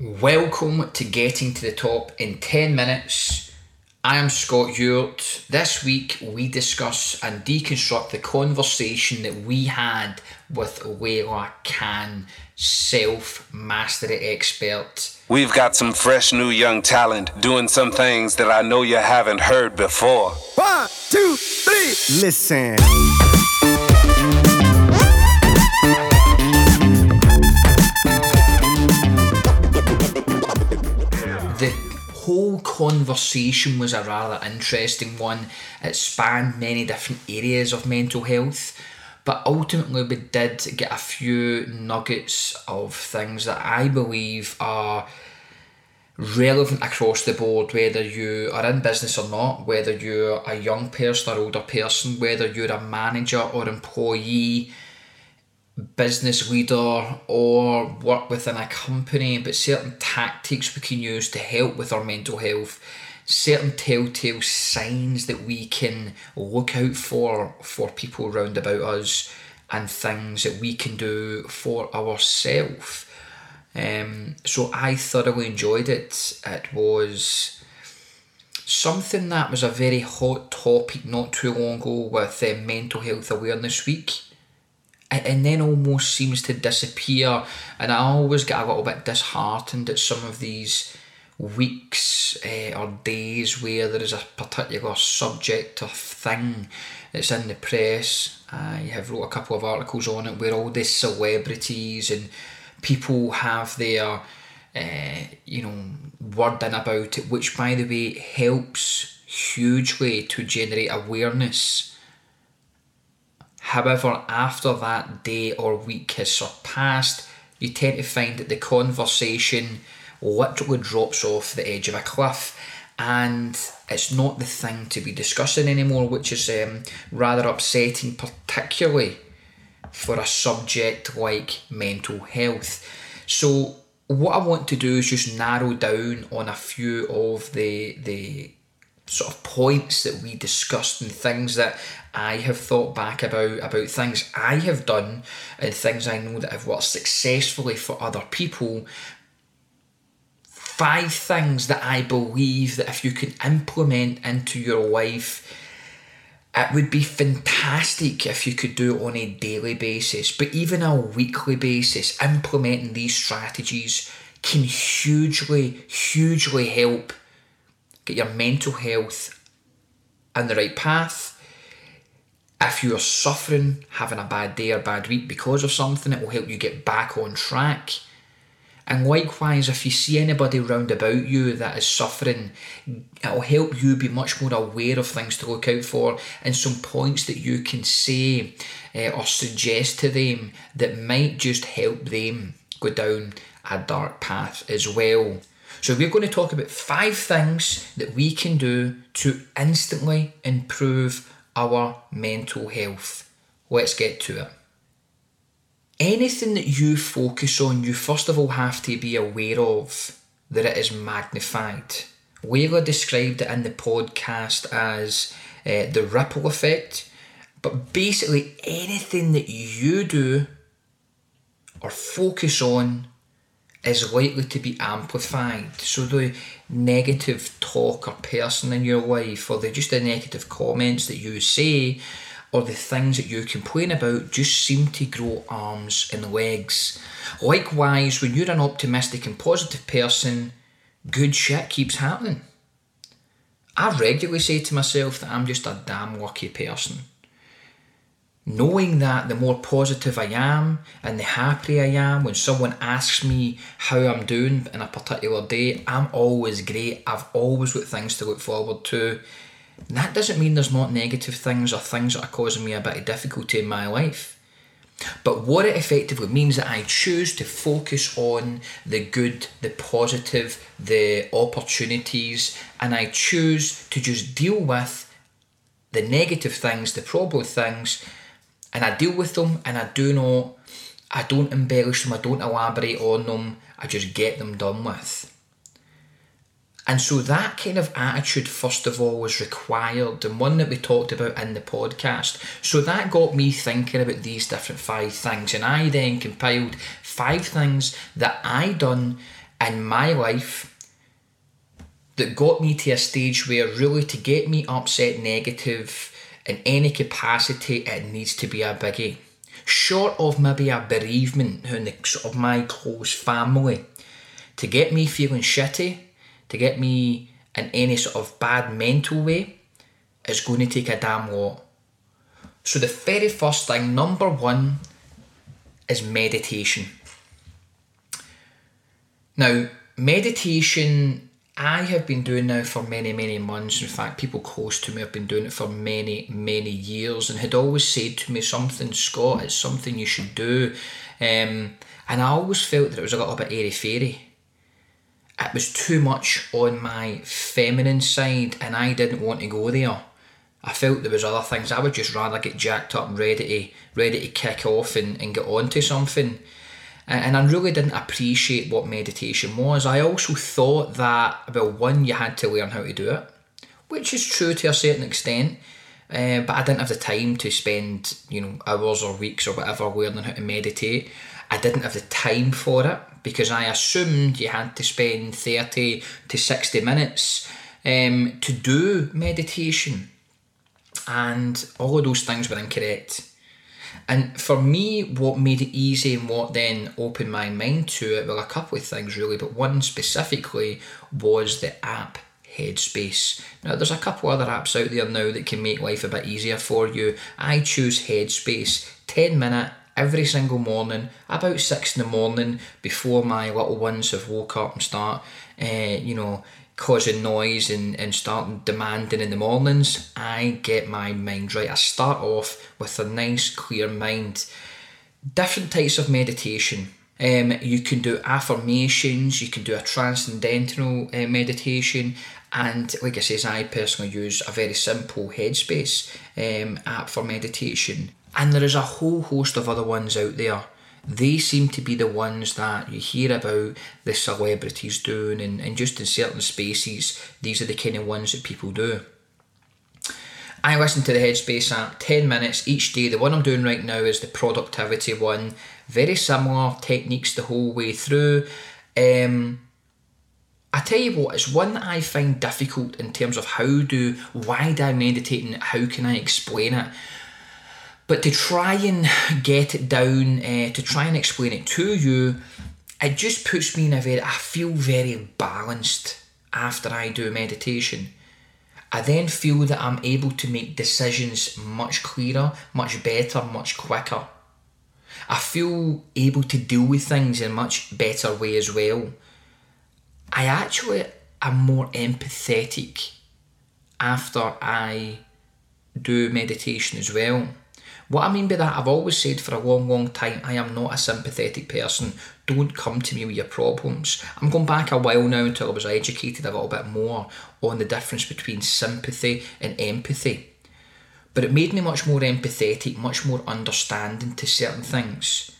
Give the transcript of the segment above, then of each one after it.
Welcome to Getting to the Top in 10 minutes. I am Scott Ewart. This week we discuss and deconstruct the conversation that we had with Layla Khan, self mastery expert. We've got some fresh new young talent doing some things that I know you haven't heard before. One, two, three, listen. The whole conversation was a rather interesting one. It spanned many different areas of mental health, but ultimately we did get a few nuggets of things that I believe are relevant across the board, whether you are in business or not, whether you're a young person or older person, whether you're a manager or employee business leader or work within a company, but certain tactics we can use to help with our mental health, certain telltale signs that we can look out for for people around about us, and things that we can do for ourselves. Um, so I thoroughly enjoyed it. It was something that was a very hot topic not too long ago with uh, Mental Health Awareness Week and then almost seems to disappear. And I always get a little bit disheartened at some of these weeks uh, or days where there is a particular subject or thing that's in the press. I have wrote a couple of articles on it where all these celebrities and people have their, uh, you know, word in about it, which by the way helps hugely to generate awareness However, after that day or week has surpassed, you tend to find that the conversation literally drops off the edge of a cliff and it's not the thing to be discussing anymore, which is um, rather upsetting, particularly for a subject like mental health. So, what I want to do is just narrow down on a few of the the sort of points that we discussed and things that I have thought back about about things I have done and things I know that have worked successfully for other people. Five things that I believe that if you can implement into your life, it would be fantastic if you could do it on a daily basis, but even a weekly basis, implementing these strategies can hugely, hugely help get your mental health in the right path. If you are suffering, having a bad day or bad week because of something, it will help you get back on track. And likewise, if you see anybody round about you that is suffering, it'll help you be much more aware of things to look out for and some points that you can say uh, or suggest to them that might just help them go down a dark path as well. So, we're going to talk about five things that we can do to instantly improve our mental health. Let's get to it. Anything that you focus on, you first of all have to be aware of that it is magnified. Layla described it in the podcast as uh, the ripple effect, but basically anything that you do or focus on is likely to be amplified. So the negative talk or person in your life, or the just the negative comments that you say, or the things that you complain about, just seem to grow arms and legs. Likewise, when you're an optimistic and positive person, good shit keeps happening. I regularly say to myself that I'm just a damn lucky person knowing that the more positive I am and the happier I am when someone asks me how I'm doing in a particular day, I'm always great. I've always got things to look forward to. And that doesn't mean there's not negative things or things that are causing me a bit of difficulty in my life. But what it effectively means that I choose to focus on the good, the positive, the opportunities, and I choose to just deal with the negative things, the problem things, and I deal with them and I do not I don't embellish them, I don't elaborate on them, I just get them done with. And so that kind of attitude, first of all, was required, and one that we talked about in the podcast. So that got me thinking about these different five things, and I then compiled five things that I done in my life that got me to a stage where really to get me upset negative in any capacity it needs to be a biggie. Short of maybe a bereavement in the sort of my close family. To get me feeling shitty, to get me in any sort of bad mental way, is going to take a damn lot. So the very first thing, number one, is meditation. Now, meditation, I have been doing now for many, many months. In fact, people close to me have been doing it for many, many years and had always said to me something, Scott, it's something you should do. Um, and I always felt that it was a little bit airy fairy. It was too much on my feminine side and I didn't want to go there. I felt there was other things. I would just rather get jacked up and ready to ready to kick off and, and get on to something. And I really didn't appreciate what meditation was. I also thought that well, one, you had to learn how to do it, which is true to a certain extent. Uh, but I didn't have the time to spend, you know, hours or weeks or whatever learning how to meditate. I didn't have the time for it because I assumed you had to spend 30 to 60 minutes um, to do meditation and all of those things were incorrect. And for me, what made it easy and what then opened my mind to it, well, a couple of things really, but one specifically was the app Headspace. Now, there's a couple other apps out there now that can make life a bit easier for you. I choose Headspace, 10 minute every single morning, about six in the morning, before my little ones have woke up and start, uh, you know, causing noise and, and starting demanding in the mornings, I get my mind right. I start off with a nice, clear mind. Different types of meditation. Um, you can do affirmations, you can do a transcendental uh, meditation, and like I says, I personally use a very simple Headspace um, app for meditation. And there is a whole host of other ones out there they seem to be the ones that you hear about the celebrities doing, and, and just in certain spaces, these are the kind of ones that people do. I listen to the Headspace app 10 minutes each day. The one I'm doing right now is the productivity one. Very similar techniques the whole way through. Um, I tell you what, it's one that I find difficult in terms of how do, why do I meditate and how can I explain it? But to try and get it down, uh, to try and explain it to you, it just puts me in a very, I feel very balanced after I do meditation. I then feel that I'm able to make decisions much clearer, much better, much quicker. I feel able to deal with things in a much better way as well. I actually am more empathetic after I do meditation as well. What I mean by that, I've always said for a long, long time, I am not a sympathetic person. Don't come to me with your problems. I'm going back a while now until I was educated a little bit more on the difference between sympathy and empathy. But it made me much more empathetic, much more understanding to certain things.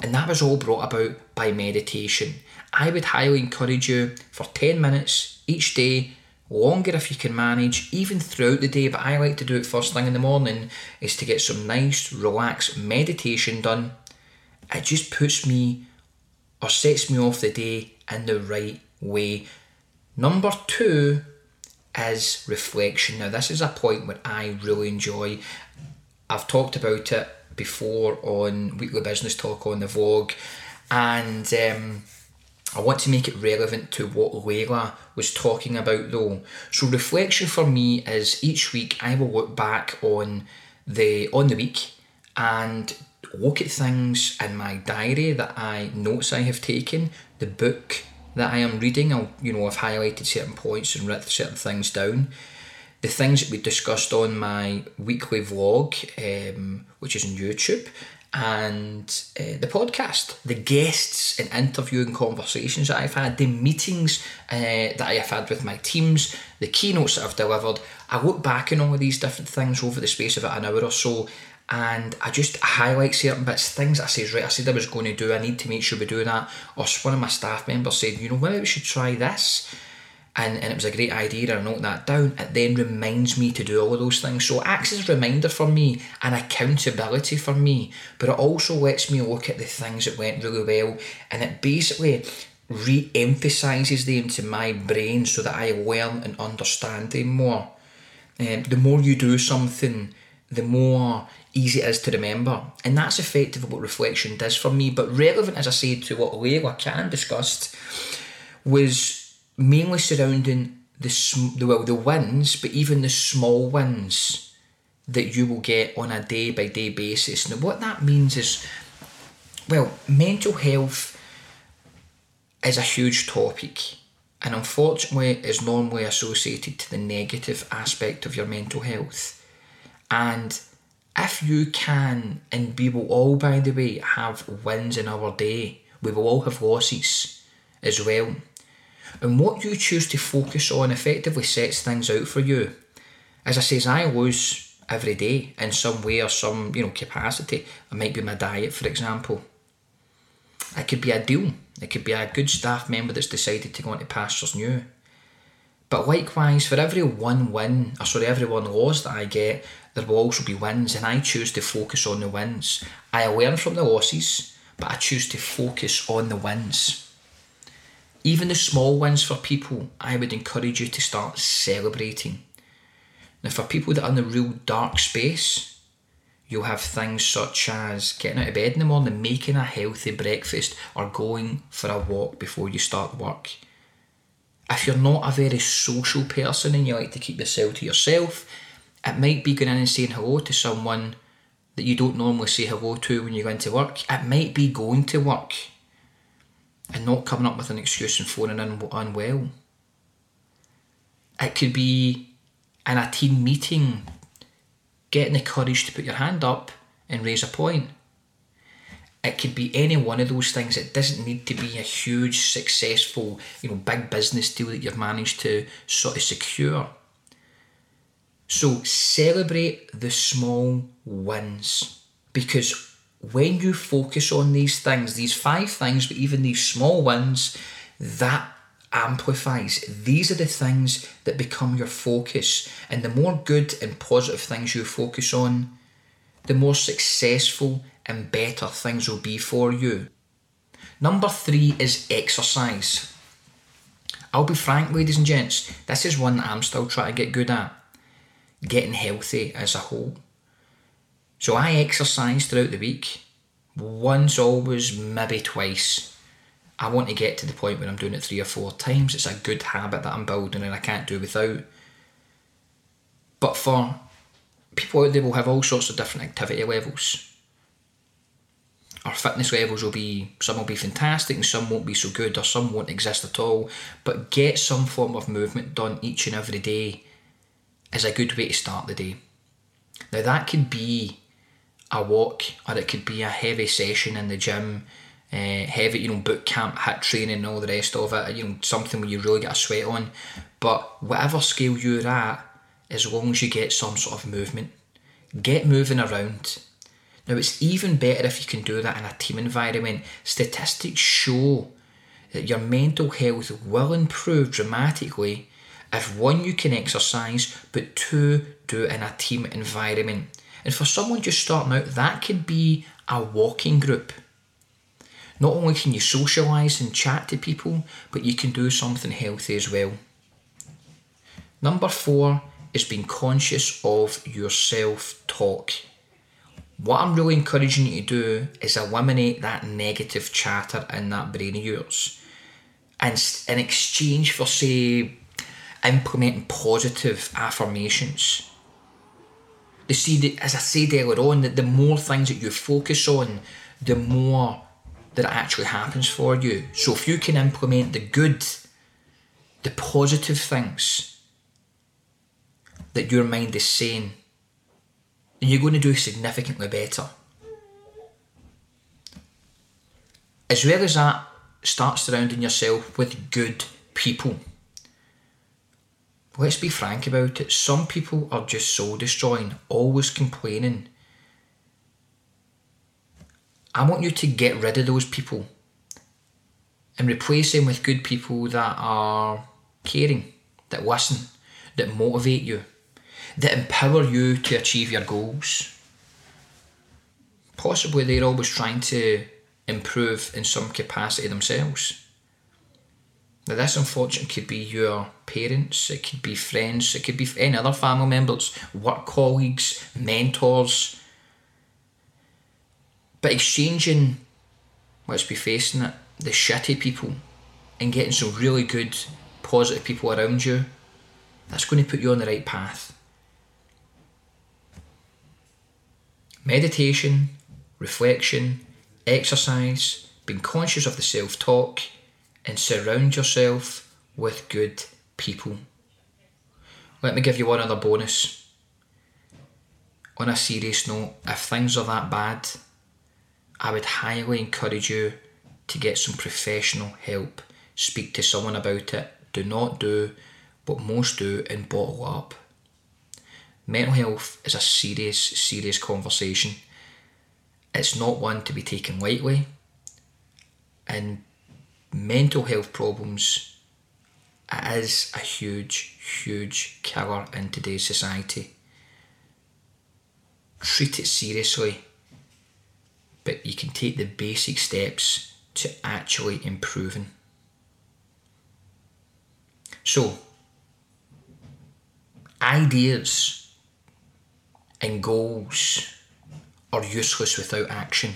And that was all brought about by meditation. I would highly encourage you for 10 minutes each day longer if you can manage, even throughout the day, but I like to do it first thing in the morning, is to get some nice, relaxed meditation done. It just puts me or sets me off the day in the right way. Number two is reflection. Now, this is a point where I really enjoy. I've talked about it before on Weekly Business Talk on the vlog, and um, I want to make it relevant to what Layla was talking about though. So reflection for me is each week I will look back on the on the week and look at things in my diary that I notes I have taken, the book that I am reading. I'll you know I've highlighted certain points and written certain things down. The things that we discussed on my weekly vlog, um, which is on YouTube, and uh, the podcast, the guests and interviewing conversations that I've had, the meetings uh, that I have had with my teams, the keynotes that I've delivered. I look back on all of these different things over the space of an hour or so, and I just highlight certain bits, things I said, right, I said I was going to do, I need to make sure we do that. Or one of my staff members said, you know, maybe we should try this and, and it was a great idea and I note that down, it then reminds me to do all of those things. So it acts as a reminder for me and accountability for me, but it also lets me look at the things that went really well and it basically re emphasizes them to my brain so that I learn and understand them more. Um, the more you do something, the more easy it is to remember. And that's effectively what reflection does for me. But relevant, as I said, to what Layla Khan discussed, was mainly surrounding the, sm- well the wins, but even the small wins that you will get on a day by day basis. Now, what that means is, well, mental health is a huge topic and unfortunately is normally associated to the negative aspect of your mental health. And if you can, and we will all, by the way, have wins in our day, we will all have losses as well. And what you choose to focus on effectively sets things out for you. As I says, I lose every day in some way or some you know capacity. It might be my diet, for example. It could be a deal. It could be a good staff member that's decided to go into pastures new. But likewise, for every one win, or sorry, every one loss that I get, there will also be wins, and I choose to focus on the wins. I learn from the losses, but I choose to focus on the wins. Even the small wins for people, I would encourage you to start celebrating. Now, for people that are in the real dark space, you'll have things such as getting out of bed in the morning, making a healthy breakfast, or going for a walk before you start work. If you're not a very social person and you like to keep yourself to yourself, it might be going in and saying hello to someone that you don't normally say hello to when you go into work. It might be going to work and not coming up with an excuse and phoning in unwell. It could be in a team meeting, getting the courage to put your hand up and raise a point. It could be any one of those things. It doesn't need to be a huge, successful, you know, big business deal that you've managed to sort of secure. So celebrate the small wins because when you focus on these things, these five things, but even these small ones, that amplifies. These are the things that become your focus. And the more good and positive things you focus on, the more successful and better things will be for you. Number three is exercise. I'll be frank, ladies and gents, this is one that I'm still trying to get good at getting healthy as a whole. So I exercise throughout the week, once, always, maybe twice. I want to get to the point where I'm doing it three or four times. It's a good habit that I'm building and I can't do without. But for people out there will have all sorts of different activity levels. Our fitness levels will be some will be fantastic and some won't be so good or some won't exist at all. But get some form of movement done each and every day is a good way to start the day. Now that could be a walk or it could be a heavy session in the gym, uh, heavy, you know, boot camp, HIIT training and all the rest of it, you know, something where you really get a sweat on. But whatever scale you're at, as long as you get some sort of movement, get moving around. Now it's even better if you can do that in a team environment. Statistics show that your mental health will improve dramatically if one, you can exercise, but two, do it in a team environment. And for someone just starting out, that could be a walking group. Not only can you socialise and chat to people, but you can do something healthy as well. Number four is being conscious of your self talk. What I'm really encouraging you to do is eliminate that negative chatter in that brain of yours. And in exchange for, say, implementing positive affirmations. See, that, as I said earlier on, that the more things that you focus on, the more that actually happens for you. So if you can implement the good, the positive things that your mind is saying, then you're going to do significantly better. As well as that, start surrounding yourself with good people let's be frank about it. Some people are just soul destroying, always complaining. I want you to get rid of those people and replace them with good people that are caring, that listen, that motivate you, that empower you to achieve your goals. Possibly they're always trying to improve in some capacity themselves. Now, this unfortunately could be your parents, it could be friends, it could be any other family members, work colleagues, mentors. But exchanging, let's be facing it, the shitty people and getting some really good, positive people around you, that's going to put you on the right path. Meditation, reflection, exercise, being conscious of the self talk, and surround yourself with good people. Let me give you one other bonus. On a serious note, if things are that bad, I would highly encourage you to get some professional help. Speak to someone about it. Do not do what most do and bottle up. Mental health is a serious, serious conversation. It's not one to be taken lightly, and mental health problems is a huge, huge killer in today's society. Treat it seriously, but you can take the basic steps to actually improving. So, ideas and goals are useless without action.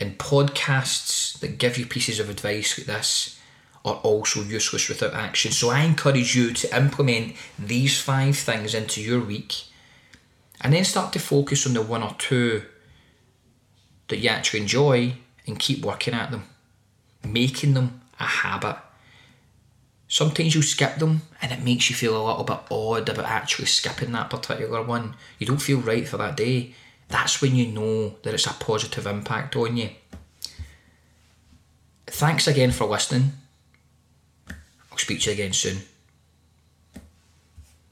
And podcasts that give you pieces of advice like this are also useless without action. So I encourage you to implement these five things into your week and then start to focus on the one or two that you actually enjoy and keep working at them, making them a habit. Sometimes you skip them and it makes you feel a little bit odd about actually skipping that particular one. You don't feel right for that day that's when you know that it's a positive impact on you. Thanks again for listening. I'll speak to you again soon.